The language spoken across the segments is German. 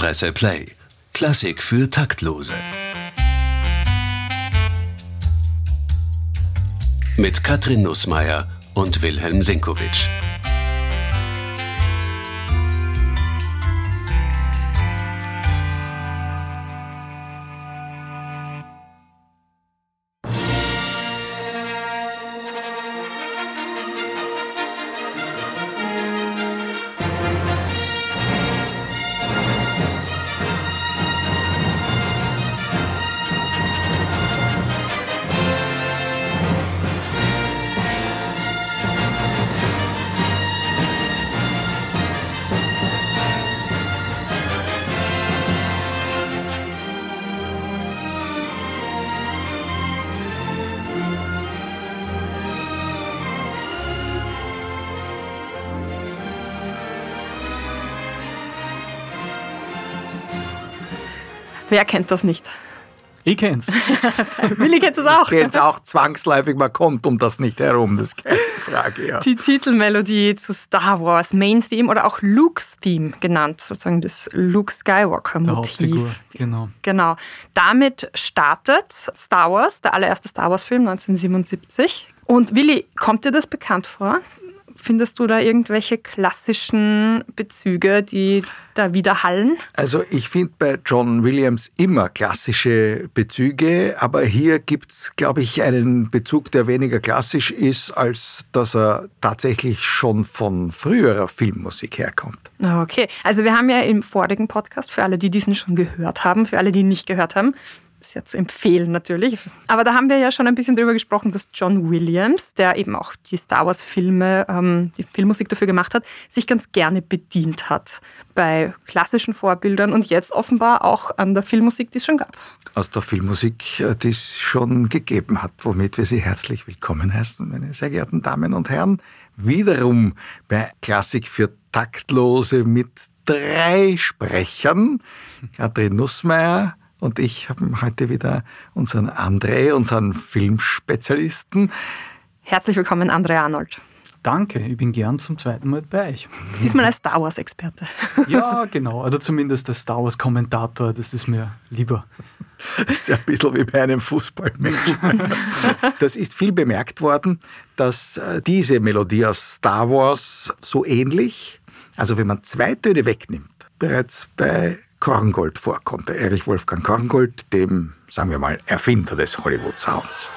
Presse Play. Klassik für Taktlose. Mit Katrin Nussmeier und Wilhelm Sinkowitsch. Wer kennt das nicht? Ich kenn's. Willi kennt es auch. Geht's auch zwangsläufig, man kommt um das nicht herum, das ist keine Frage. Ja. Die Titelmelodie zu Star Wars, Main Theme oder auch Luke's Theme genannt, sozusagen das Luke Skywalker Der Motiv. Hauptfigur. Genau. Genau. Damit startet Star Wars, der allererste Star Wars-Film 1977. Und Willi, kommt dir das bekannt vor? Findest du da irgendwelche klassischen Bezüge, die da widerhallen? Also ich finde bei John Williams immer klassische Bezüge, aber hier gibt's, glaube ich, einen Bezug, der weniger klassisch ist, als dass er tatsächlich schon von früherer Filmmusik herkommt. Okay, also wir haben ja im vorigen Podcast, für alle, die diesen schon gehört haben, für alle, die ihn nicht gehört haben, ja zu empfehlen natürlich. Aber da haben wir ja schon ein bisschen drüber gesprochen, dass John Williams, der eben auch die Star Wars-Filme, ähm, die Filmmusik dafür gemacht hat, sich ganz gerne bedient hat bei klassischen Vorbildern und jetzt offenbar auch an der Filmmusik, die es schon gab. Aus der Filmmusik, äh, die es schon gegeben hat, womit wir Sie herzlich willkommen heißen, meine sehr geehrten Damen und Herren. Wiederum bei Klassik für Taktlose mit drei Sprechern. Katrin Nussmeier und ich haben heute wieder unseren André, unseren Filmspezialisten. Herzlich willkommen, André Arnold. Danke, ich bin gern zum zweiten Mal bei euch. Diesmal als Star Wars-Experte. Ja, genau. Oder zumindest der Star Wars-Kommentator, das ist mir lieber. Das ist ja ein bisschen wie bei einem Fußballmensch. Das ist viel bemerkt worden, dass äh, diese Melodie aus Star Wars so ähnlich, also wenn man zwei Töne wegnimmt, bereits bei Korngold vorkommt. Bei Erich Wolfgang Korngold, dem, sagen wir mal, Erfinder des Hollywood-Sounds.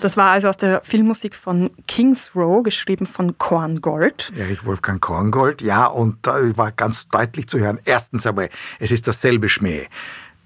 Das war also aus der Filmmusik von Kings Row, geschrieben von Korngold. Erich Wolfgang Korngold, ja, und da war ganz deutlich zu hören, erstens einmal, es ist dasselbe Schmäh.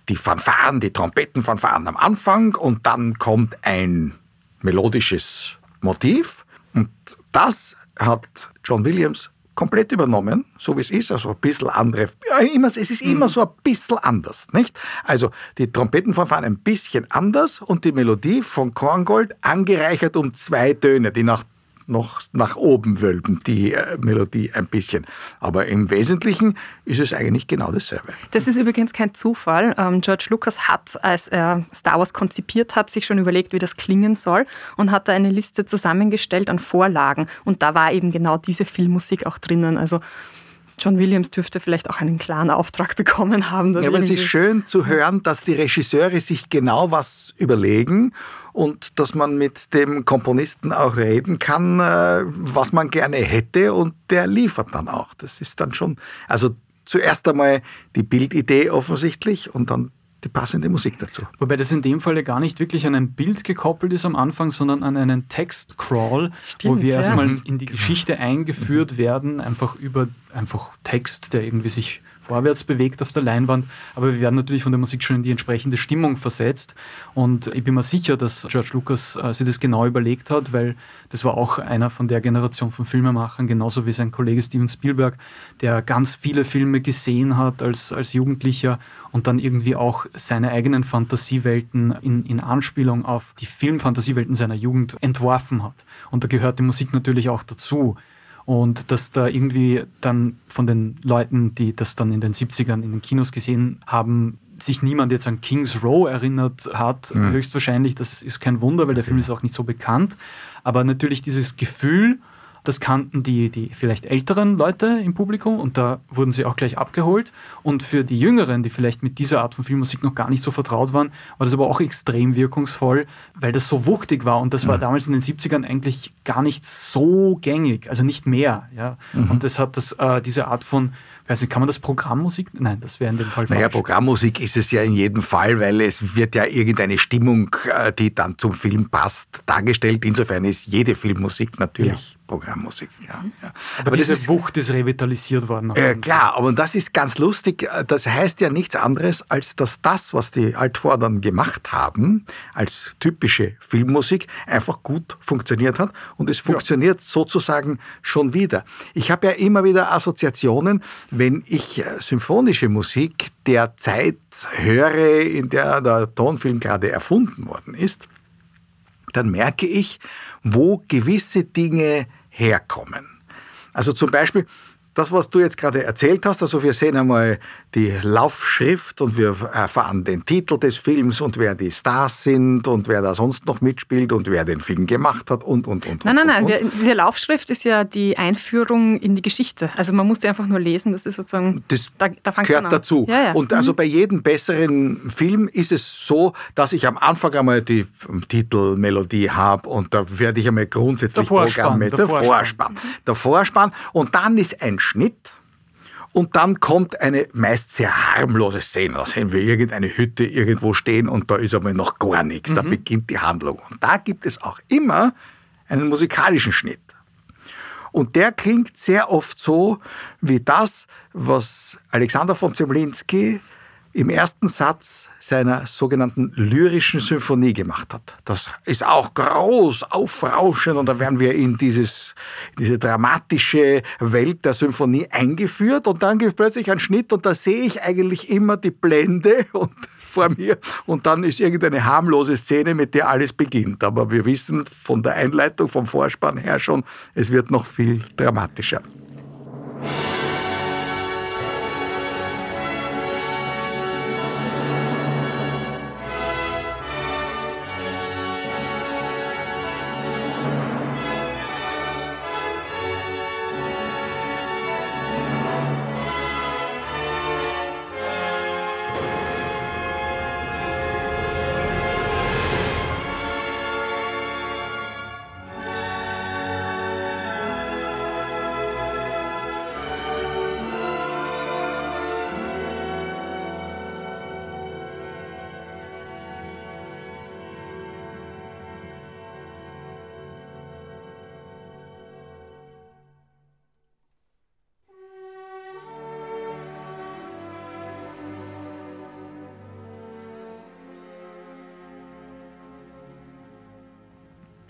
Die Fanfaren, die Trompetenfanfaren am Anfang und dann kommt ein melodisches Motiv und das hat John Williams komplett übernommen, so wie es ist, also ein bisschen andere, immer, es ist immer so ein bisschen anders, nicht? Also die Trompetenfanfaren ein bisschen anders und die Melodie von Korngold angereichert um zwei Töne, die nach noch nach oben wölben, die äh, Melodie ein bisschen. Aber im Wesentlichen ist es eigentlich genau dasselbe. Das ist übrigens kein Zufall. Ähm, George Lucas hat, als er Star Wars konzipiert hat, sich schon überlegt, wie das klingen soll und hat da eine Liste zusammengestellt an Vorlagen. Und da war eben genau diese Filmmusik auch drinnen. Also John Williams dürfte vielleicht auch einen klaren Auftrag bekommen haben. Ja, aber es ist schön zu hören, dass die Regisseure sich genau was überlegen und dass man mit dem Komponisten auch reden kann, äh, was man gerne hätte und der liefert dann auch. Das ist dann schon, also zuerst einmal die Bildidee offensichtlich und dann die passende Musik dazu. Wobei das in dem Fall ja gar nicht wirklich an ein Bild gekoppelt ist am Anfang, sondern an einen Textcrawl, Stimmt, wo wir ja. erstmal Mhm. in die Geschichte eingeführt werden, einfach über einfach Text, der irgendwie sich vorwärts bewegt auf der Leinwand, aber wir werden natürlich von der Musik schon in die entsprechende Stimmung versetzt. Und ich bin mir sicher, dass George Lucas äh, sich das genau überlegt hat, weil das war auch einer von der Generation von Filmemachern, genauso wie sein Kollege Steven Spielberg, der ganz viele Filme gesehen hat als, als Jugendlicher und dann irgendwie auch seine eigenen Fantasiewelten in, in Anspielung auf die Filmfantasiewelten seiner Jugend entworfen hat. Und da gehört die Musik natürlich auch dazu. Und dass da irgendwie dann von den Leuten, die das dann in den 70ern in den Kinos gesehen haben, sich niemand jetzt an King's Row erinnert hat, mhm. höchstwahrscheinlich, das ist kein Wunder, weil der Film ist auch nicht so bekannt. Aber natürlich dieses Gefühl, das kannten die, die vielleicht älteren Leute im Publikum und da wurden sie auch gleich abgeholt. Und für die Jüngeren, die vielleicht mit dieser Art von Filmmusik noch gar nicht so vertraut waren, war das aber auch extrem wirkungsvoll, weil das so wuchtig war. Und das war mhm. damals in den 70ern eigentlich gar nicht so gängig, also nicht mehr. Ja? Mhm. Und das hat das, äh, diese Art von weiß nicht, kann man das Programmmusik? Nein, das wäre in dem Fall falsch. Naja, Programmmusik ist es ja in jedem Fall, weil es wird ja irgendeine Stimmung, äh, die dann zum Film passt, dargestellt. Insofern ist jede Filmmusik natürlich ja. Programmmusik. Ja, ja. Aber, aber diese ist, Wucht ist revitalisiert worden. Äh, klar, aber das ist ganz lustig. Das heißt ja nichts anderes, als dass das, was die Altvordern gemacht haben, als typische Filmmusik, einfach gut funktioniert hat. Und es funktioniert ja. sozusagen schon wieder. Ich habe ja immer wieder Assoziationen, wenn ich äh, symphonische Musik der Zeit höre, in der der Tonfilm gerade erfunden worden ist, dann merke ich, wo gewisse Dinge herkommen. Also zum Beispiel, das, was du jetzt gerade erzählt hast, also wir sehen einmal die Laufschrift und wir erfahren den Titel des Films und wer die Stars sind und wer da sonst noch mitspielt und wer den Film gemacht hat und, und, und. Nein, und, nein, nein, diese Laufschrift ist ja die Einführung in die Geschichte. Also man muss die einfach nur lesen, das ist sozusagen, das da, da gehört dazu. Ja, ja. Und also mhm. bei jedem besseren Film ist es so, dass ich am Anfang einmal die Titelmelodie habe und da werde ich einmal grundsätzlich der Vorspann, der, der Vorspann. Vorspann. Der Vorspann und dann ist ein Schnitt und dann kommt eine meist sehr harmlose Szene. Da sehen wir irgendeine Hütte irgendwo stehen und da ist aber noch gar nichts. Da mhm. beginnt die Handlung. Und da gibt es auch immer einen musikalischen Schnitt. Und der klingt sehr oft so wie das, was Alexander von Zemlinski im ersten Satz seiner sogenannten lyrischen Symphonie gemacht hat. Das ist auch groß, aufrauschend und da werden wir in dieses, diese dramatische Welt der Symphonie eingeführt und dann gibt es plötzlich einen Schnitt und da sehe ich eigentlich immer die Blende und vor mir und dann ist irgendeine harmlose Szene, mit der alles beginnt. Aber wir wissen von der Einleitung, vom Vorspann her schon, es wird noch viel dramatischer.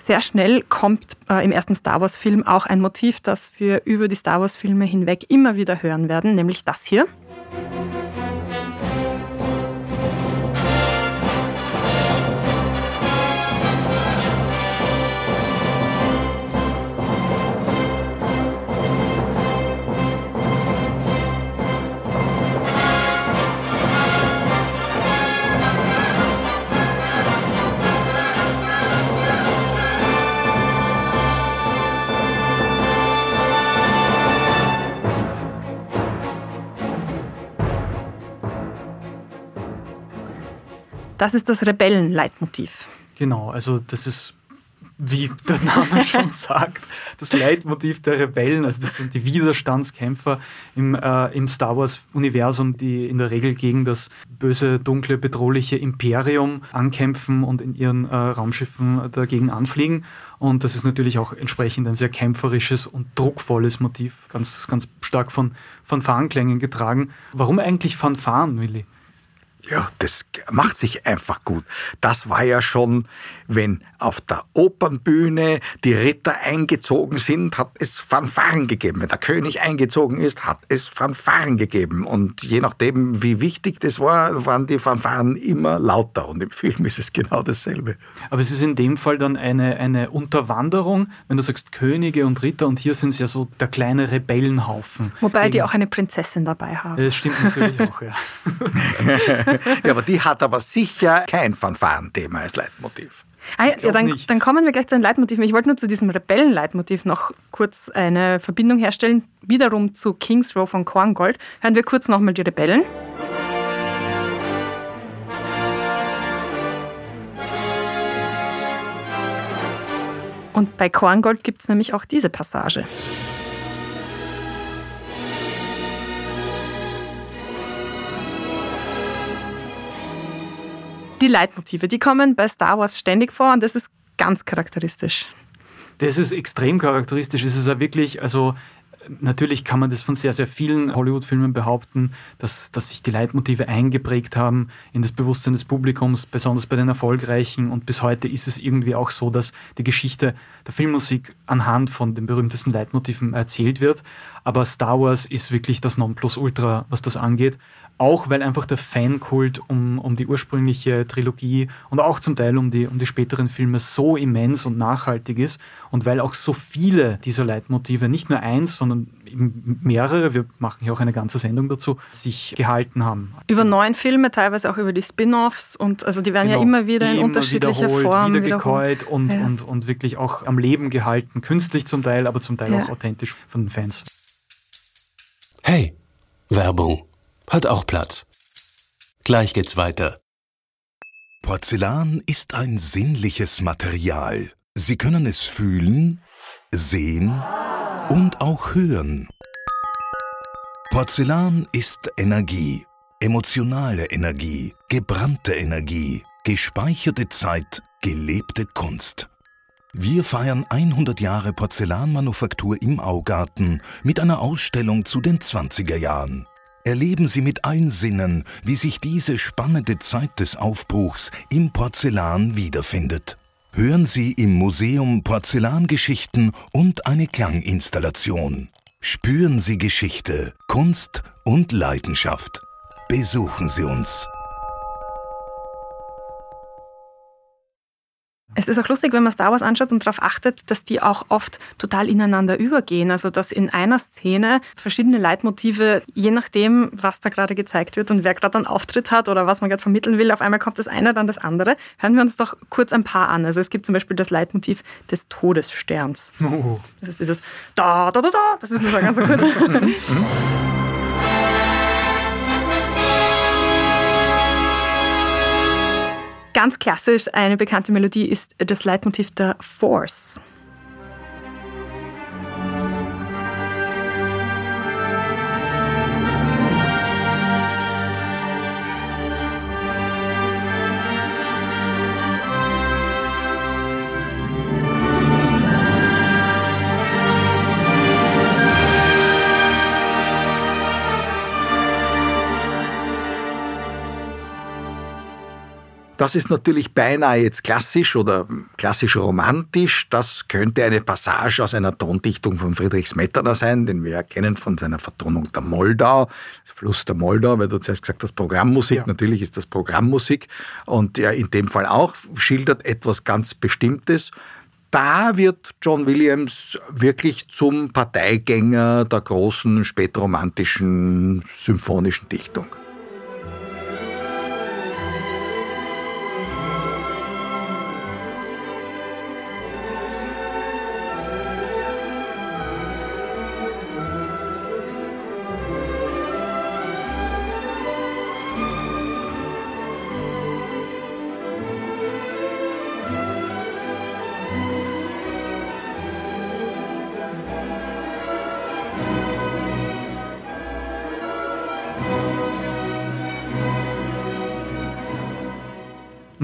Sehr schnell kommt äh, im ersten Star Wars-Film auch ein Motiv, das wir über die Star Wars-Filme hinweg immer wieder hören werden, nämlich das hier. Das ist das Rebellenleitmotiv. Genau, also das ist wie der Name schon sagt, das Leitmotiv der Rebellen. Also das sind die Widerstandskämpfer im, äh, im Star Wars-Universum, die in der Regel gegen das böse, dunkle, bedrohliche Imperium ankämpfen und in ihren äh, Raumschiffen dagegen anfliegen. Und das ist natürlich auch entsprechend ein sehr kämpferisches und druckvolles Motiv, ganz, ganz stark von Fanfarenklängen getragen. Warum eigentlich Fanfaren, Willi? Ja, das macht sich einfach gut. Das war ja schon, wenn auf der Opernbühne die Ritter eingezogen sind, hat es Fanfaren gegeben. Wenn der König eingezogen ist, hat es Fanfaren gegeben. Und je nachdem, wie wichtig das war, waren die Fanfaren immer lauter. Und im Film ist es genau dasselbe. Aber es ist in dem Fall dann eine, eine Unterwanderung, wenn du sagst Könige und Ritter, und hier sind es ja so der kleine Rebellenhaufen. Wobei die auch eine Prinzessin dabei haben. Das stimmt natürlich auch, ja. ja, aber die hat aber sicher kein Fanfarenthema als Leitmotiv. Ah, ja, dann, dann, kommen wir gleich zu den Leitmotiven. Ich wollte nur zu diesem Rebellenleitmotiv noch kurz eine Verbindung herstellen. Wiederum zu Kings Row von Korngold. Hören wir kurz nochmal die Rebellen. Und bei Korngold gibt es nämlich auch diese Passage. Die Leitmotive, die kommen bei Star Wars ständig vor und das ist ganz charakteristisch. Das ist extrem charakteristisch. Es ist ja wirklich, also natürlich kann man das von sehr, sehr vielen Hollywood-Filmen behaupten, dass, dass sich die Leitmotive eingeprägt haben in das Bewusstsein des Publikums, besonders bei den erfolgreichen. Und bis heute ist es irgendwie auch so, dass die Geschichte der Filmmusik anhand von den berühmtesten Leitmotiven erzählt wird. Aber Star Wars ist wirklich das Nonplusultra, was das angeht auch weil einfach der Fankult um, um die ursprüngliche Trilogie und auch zum Teil um die, um die späteren Filme so immens und nachhaltig ist und weil auch so viele dieser Leitmotive, nicht nur eins, sondern mehrere, wir machen hier auch eine ganze Sendung dazu, sich gehalten haben. Über neun Filme, teilweise auch über die Spin-offs und also die werden genau, ja immer wieder in unterschiedlicher Form wieder gekäut und, ja. und, und wirklich auch am Leben gehalten, künstlich zum Teil, aber zum Teil ja. auch authentisch von den Fans. Hey, Werbung hat auch Platz. Gleich geht's weiter. Porzellan ist ein sinnliches Material. Sie können es fühlen, sehen und auch hören. Porzellan ist Energie, emotionale Energie, gebrannte Energie, gespeicherte Zeit, gelebte Kunst. Wir feiern 100 Jahre Porzellanmanufaktur im Augarten mit einer Ausstellung zu den 20er Jahren. Erleben Sie mit allen Sinnen, wie sich diese spannende Zeit des Aufbruchs im Porzellan wiederfindet. Hören Sie im Museum Porzellangeschichten und eine Klanginstallation. Spüren Sie Geschichte, Kunst und Leidenschaft. Besuchen Sie uns. Es ist auch lustig, wenn man Star Wars anschaut und darauf achtet, dass die auch oft total ineinander übergehen. Also dass in einer Szene verschiedene Leitmotive, je nachdem, was da gerade gezeigt wird und wer gerade einen Auftritt hat oder was man gerade vermitteln will, auf einmal kommt das eine, dann das andere. Hören wir uns doch kurz ein paar an. Also es gibt zum Beispiel das Leitmotiv des Todessterns. Oh. Das ist dieses da, da, da, da. Das ist nur so ganz kurz. Ganz klassisch eine bekannte Melodie ist das Leitmotiv der Force. Das ist natürlich beinahe jetzt klassisch oder klassisch romantisch. Das könnte eine Passage aus einer Tondichtung von Friedrich Smetana sein, den wir ja kennen von seiner Vertonung der Moldau, Fluss der Moldau, weil du zuerst gesagt hast, Programmmusik. Ja. Natürlich ist das Programmmusik und er in dem Fall auch schildert etwas ganz Bestimmtes da wird John Williams wirklich zum Parteigänger der großen spätromantischen symphonischen Dichtung.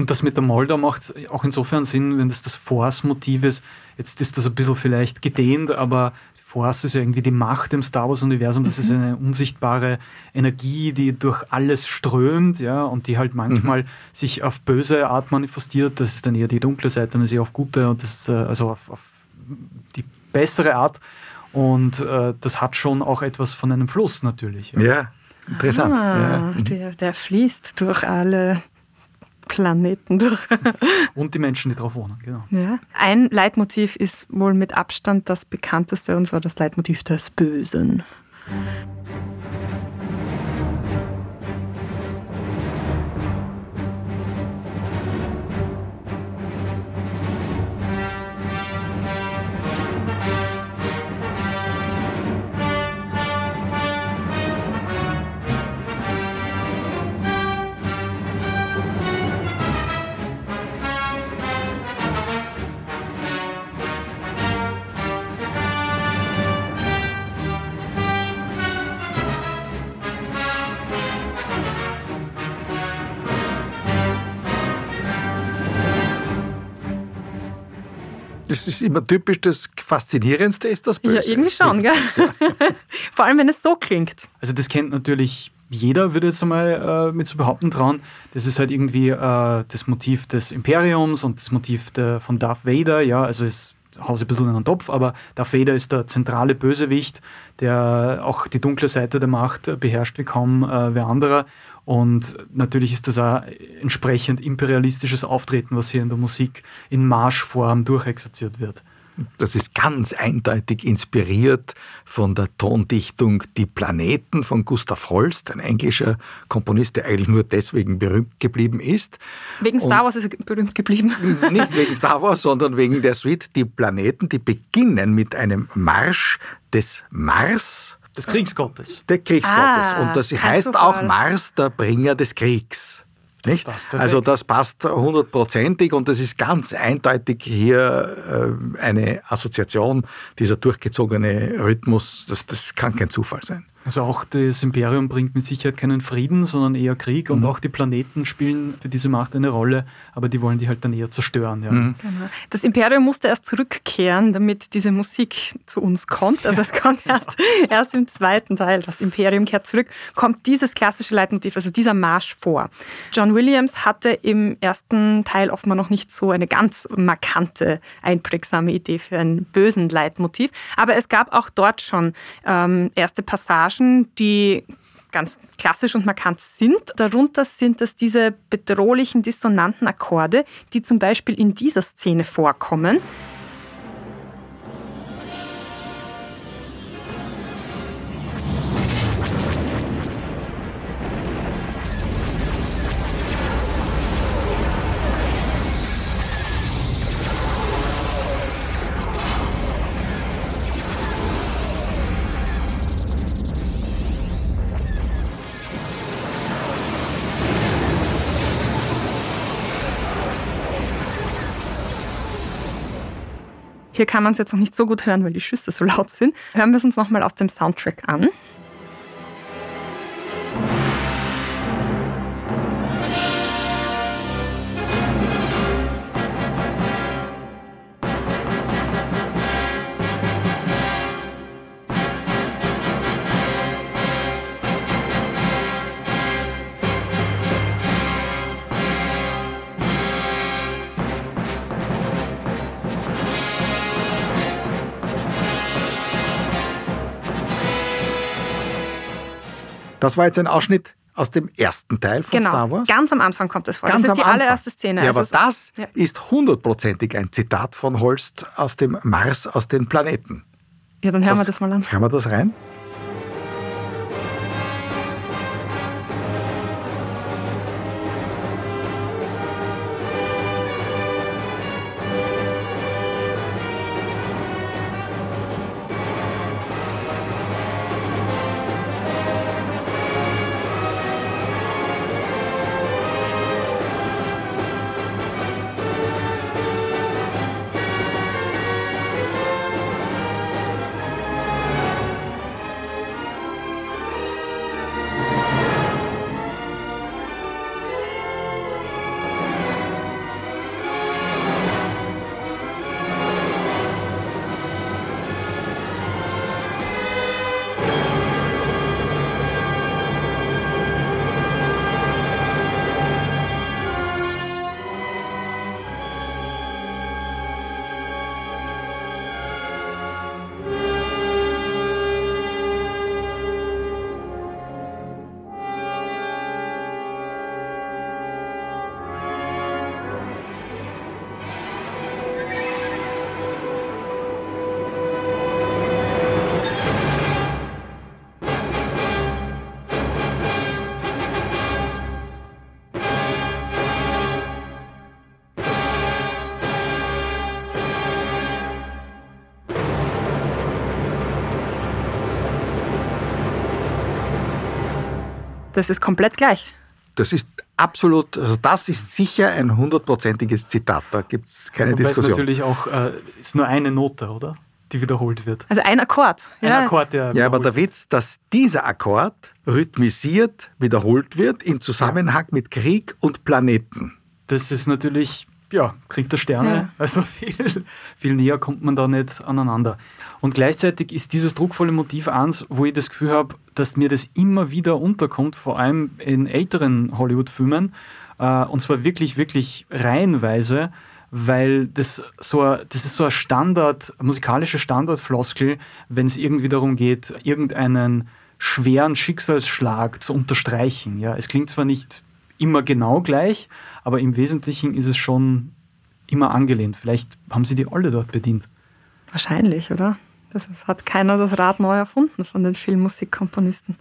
Und das mit der Moldau macht auch insofern Sinn, wenn das das Force-Motiv ist. Jetzt ist das ein bisschen vielleicht gedehnt, aber Force ist ja irgendwie die Macht im Star Wars-Universum. Das mhm. ist eine unsichtbare Energie, die durch alles strömt, ja, und die halt manchmal mhm. sich auf böse Art manifestiert. Das ist dann eher die dunkle Seite, und ist eher auf gute und das, äh, also auf, auf die bessere Art. Und äh, das hat schon auch etwas von einem Fluss natürlich. Ja, ja interessant. Ah, ja. Der, der fließt durch alle Planeten durch. und die Menschen, die drauf wohnen, genau. Ja. Ein Leitmotiv ist wohl mit Abstand das bekannteste, und zwar das Leitmotiv des Bösen. Das immer typisch, das Faszinierendste ist das Böse. Ja, irgendwie schon, gell? Vor allem, wenn es so klingt. Also das kennt natürlich jeder, würde jetzt einmal äh, mit zu behaupten trauen. Das ist halt irgendwie äh, das Motiv des Imperiums und das Motiv der, von Darth Vader. Ja, also es haue ein bisschen in den Topf, aber Darth Vader ist der zentrale Bösewicht, der auch die dunkle Seite der Macht beherrscht wie kaum äh, wer anderer. Und natürlich ist das auch entsprechend imperialistisches Auftreten, was hier in der Musik in Marschform durchexerziert wird. Das ist ganz eindeutig inspiriert von der Tondichtung Die Planeten von Gustav Holst, ein englischer Komponist, der eigentlich nur deswegen berühmt geblieben ist. Wegen Star Wars ist er berühmt geblieben. Nicht wegen Star Wars, sondern wegen der Suite Die Planeten, die beginnen mit einem Marsch des Mars des Kriegsgottes. Der Kriegsgottes. Ah, Und das heißt auch Mars, der Bringer des Kriegs. Nicht? Das also das passt hundertprozentig und das ist ganz eindeutig hier äh, eine Assoziation, dieser durchgezogene Rhythmus, das, das kann kein Zufall sein. Also auch das Imperium bringt mit Sicherheit keinen Frieden, sondern eher Krieg und mhm. auch die Planeten spielen für diese Macht eine Rolle, aber die wollen die halt dann eher zerstören. Ja. Mhm. Genau. Das Imperium musste erst zurückkehren, damit diese Musik zu uns kommt. Also es kommt erst, erst im zweiten Teil, das Imperium kehrt zurück, kommt dieses klassische Leitmotiv, also dieser Marsch vor. John Williams hatte im ersten Teil offenbar noch nicht so eine ganz markante, einprägsame Idee für einen bösen Leitmotiv, aber es gab auch dort schon ähm, erste Passagen, Passagen, die ganz klassisch und markant sind. Darunter sind es diese bedrohlichen, dissonanten Akkorde, die zum Beispiel in dieser Szene vorkommen. Hier kann man es jetzt noch nicht so gut hören, weil die Schüsse so laut sind. Hören wir es uns nochmal aus dem Soundtrack an. Das war jetzt ein Ausschnitt aus dem ersten Teil von genau, Star Wars. Ganz am Anfang kommt es vor. Ganz das ist die allererste Szene. Ja, also aber das ja. ist hundertprozentig ein Zitat von Holst aus dem Mars, aus den Planeten. Ja, dann hören das, wir das mal an. Hören wir das rein? Das ist komplett gleich. Das ist absolut, also das ist sicher ein hundertprozentiges Zitat. Da gibt es keine Wobei Diskussion. es natürlich auch äh, ist nur eine Note, oder? Die wiederholt wird. Also ein Akkord. Ein ja. Akkord, der Ja, aber der Witz, dass dieser Akkord rhythmisiert wiederholt wird im Zusammenhang mit Krieg und Planeten. Das ist natürlich, ja, Krieg der Sterne. Ja. Also viel, viel näher kommt man da nicht aneinander. Und gleichzeitig ist dieses druckvolle Motiv eins, wo ich das Gefühl habe, dass mir das immer wieder unterkommt, vor allem in älteren Hollywood-Filmen. Äh, und zwar wirklich, wirklich reihenweise, weil das so ein, das ist so ein Standard, musikalische Standardfloskel, wenn es irgendwie darum geht, irgendeinen schweren Schicksalsschlag zu unterstreichen. Ja, es klingt zwar nicht immer genau gleich, aber im Wesentlichen ist es schon immer angelehnt. Vielleicht haben sie die alle dort bedient. Wahrscheinlich, oder? Das hat keiner das Rad neu erfunden von den Filmmusikkomponisten.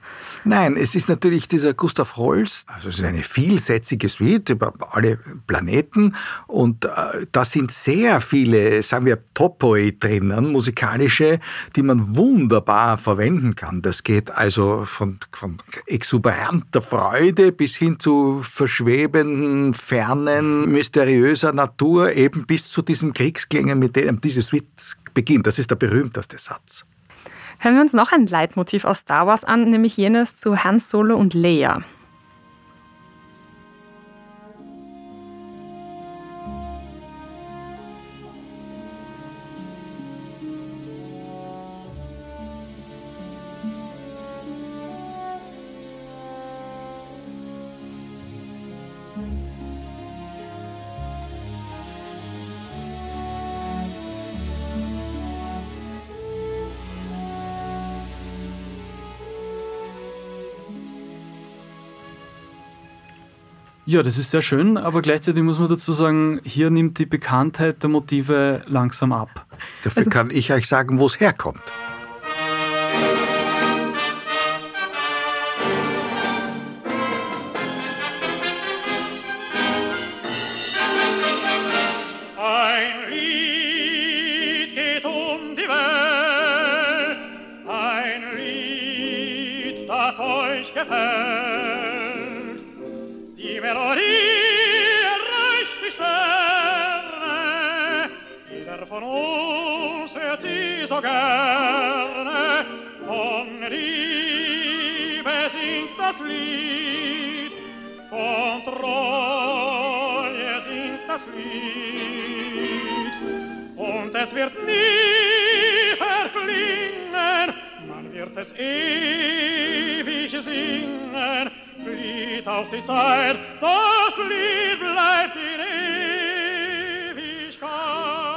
Nein, es ist natürlich dieser Gustav Holst, also es ist eine vielsätzige Suite über alle Planeten und äh, da sind sehr viele, sagen wir, Topoi drinnen, musikalische, die man wunderbar verwenden kann. Das geht also von, von exuberanter Freude bis hin zu verschwebenden, fernen, mysteriöser Natur, eben bis zu diesem Kriegsklängen, mit dem diese Suite beginnt. Das ist der berühmteste Satz. Hören wir uns noch ein Leitmotiv aus Star Wars an, nämlich jenes zu Han Solo und Leia. Ja, das ist sehr schön, aber gleichzeitig muss man dazu sagen, hier nimmt die Bekanntheit der Motive langsam ab. Dafür kann ich euch sagen, wo es herkommt.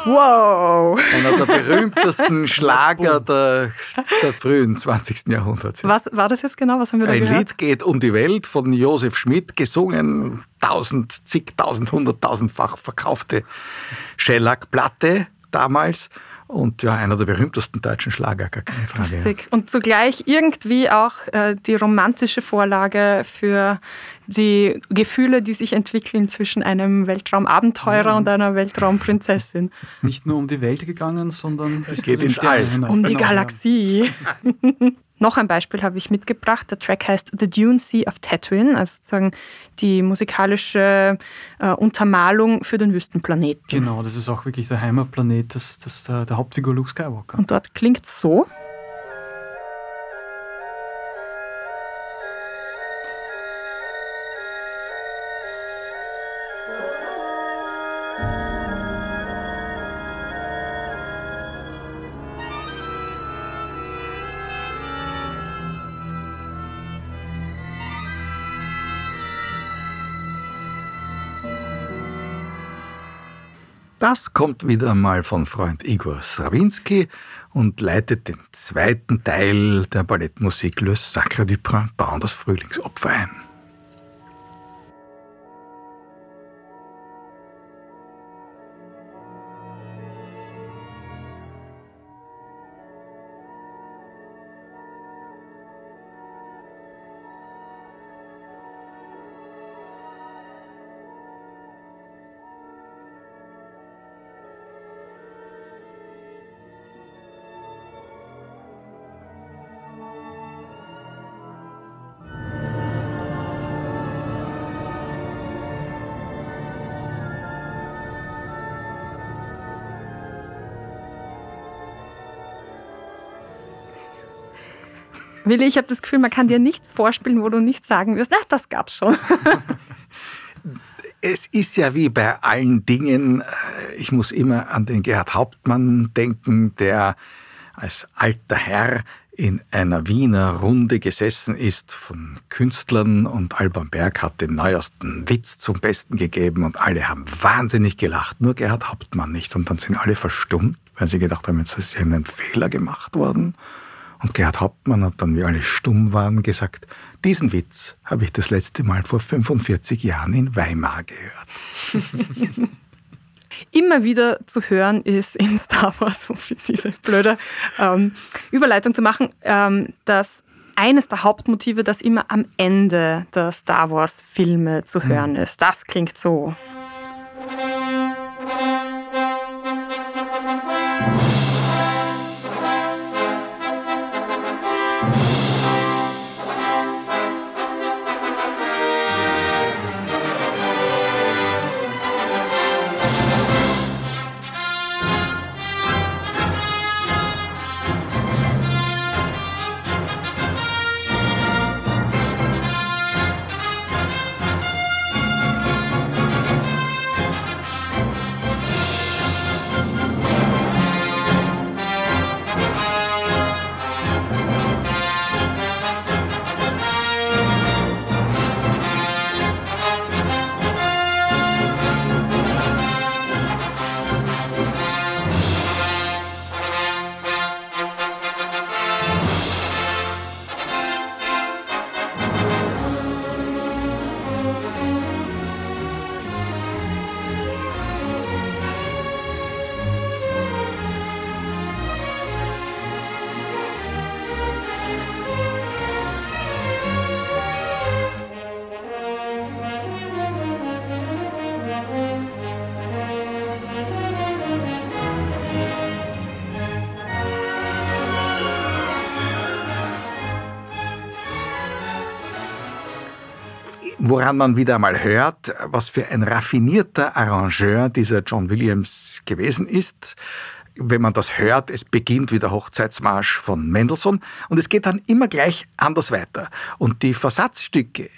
Wow! Einer der berühmtesten Schlager der, der frühen 20. Jahrhunderts. Was war das jetzt genau? Was haben wir da Ein gehört? Lied geht um die Welt von Josef Schmidt, gesungen, tausend, zigtausend, hunderttausendfach verkaufte Shellac-Platte damals. Und ja, einer der berühmtesten deutschen Schlager, gar keine Frage. Lustig. Und zugleich irgendwie auch äh, die romantische Vorlage für die Gefühle, die sich entwickeln zwischen einem Weltraumabenteurer und einer Weltraumprinzessin. Es ist nicht nur um die Welt gegangen, sondern bis geht ins All. hinauf. Um die Genau, ja. Noch ein Beispiel habe ich mitgebracht. Der Track heißt The Dune Sea of Tatooine, also sozusagen die musikalische äh, Untermalung für den Wüstenplaneten. Genau, das ist auch wirklich der Heimatplanet des, des, der, der Hauptfigur Luke Skywalker. Und dort klingt es so. Das kommt wieder mal von Freund Igor Strawinski und leitet den zweiten Teil der Ballettmusik Le Sacre du Printemps, das Frühlingsopfer ein. Willi, ich habe das Gefühl, man kann dir nichts vorspielen, wo du nicht sagen wirst, na, das gab's schon. Es ist ja wie bei allen Dingen, äh, ich muss immer an den Gerhard Hauptmann denken, der als alter Herr in einer Wiener Runde gesessen ist von Künstlern und Alban Berg hat den neuesten Witz zum Besten gegeben und alle haben wahnsinnig gelacht, nur Gerhard Hauptmann nicht. Und dann sind alle verstummt, weil sie gedacht haben, jetzt ist ein Fehler gemacht worden. Und Gerhard Hauptmann hat dann, wie alle stumm waren, gesagt, diesen Witz habe ich das letzte Mal vor 45 Jahren in Weimar gehört. immer wieder zu hören ist in Star Wars, um diese blöde ähm, Überleitung zu machen, ähm, dass eines der Hauptmotive, das immer am Ende der Star Wars-Filme zu hören ist. Das klingt so. Woran man wieder einmal hört, was für ein raffinierter Arrangeur dieser John Williams gewesen ist. Wenn man das hört, es beginnt wie der Hochzeitsmarsch von Mendelssohn und es geht dann immer gleich anders weiter. Und die Versatzstücke,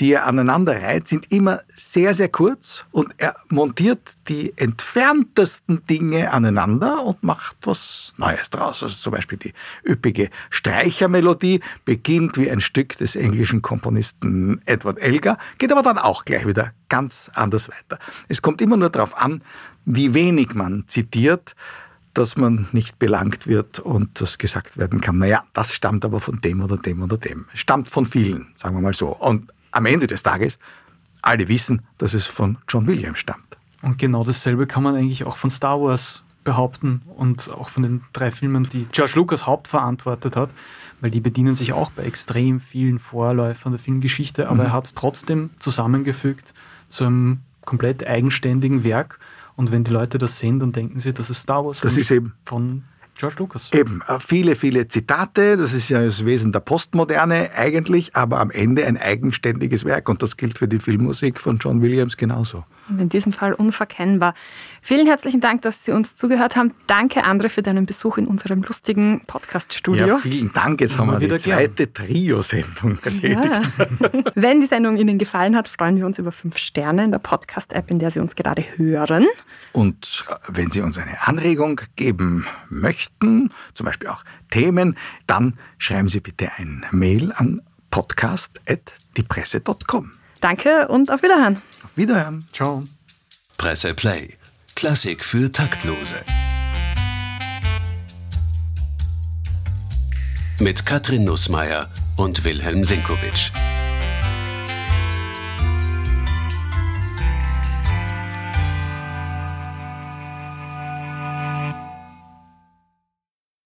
die er aneinander reiht, sind immer sehr, sehr kurz und er montiert die entferntesten Dinge aneinander und macht was Neues draus. Also zum Beispiel die üppige Streichermelodie beginnt wie ein Stück des englischen Komponisten Edward Elgar, geht aber dann auch gleich wieder ganz anders weiter. Es kommt immer nur darauf an, wie wenig man zitiert, dass man nicht belangt wird und dass gesagt werden kann, naja, das stammt aber von dem oder dem oder dem. Stammt von vielen, sagen wir mal so. Und am Ende des Tages alle wissen, dass es von John Williams stammt. Und genau dasselbe kann man eigentlich auch von Star Wars behaupten und auch von den drei Filmen, die George Lucas hauptverantwortet hat, weil die bedienen sich auch bei extrem vielen Vorläufern der Filmgeschichte, aber mhm. er hat es trotzdem zusammengefügt zu einem komplett eigenständigen Werk. Und wenn die Leute das sehen, dann denken sie, das ist Star Wars das von, ist eben von George Lucas. Eben, äh, viele, viele Zitate, das ist ja das Wesen der Postmoderne eigentlich, aber am Ende ein eigenständiges Werk und das gilt für die Filmmusik von John Williams genauso. Und in diesem Fall unverkennbar. Vielen herzlichen Dank, dass Sie uns zugehört haben. Danke, Andre, für deinen Besuch in unserem lustigen Podcast-Studio. Ja, vielen Dank. Jetzt haben wir die zweite Trio-Sendung erledigt. Ja. Wenn die Sendung Ihnen gefallen hat, freuen wir uns über fünf Sterne in der Podcast-App, in der Sie uns gerade hören. Und äh, wenn Sie uns eine Anregung geben möchten, zum Beispiel auch Themen, dann schreiben Sie bitte ein Mail an podcast.diepresse.com. Danke und auf Wiederhören. Auf Wiederhören. Ciao. Presse Play. Klassik für Taktlose. Mit Katrin Nussmeier und Wilhelm Sinkowitsch.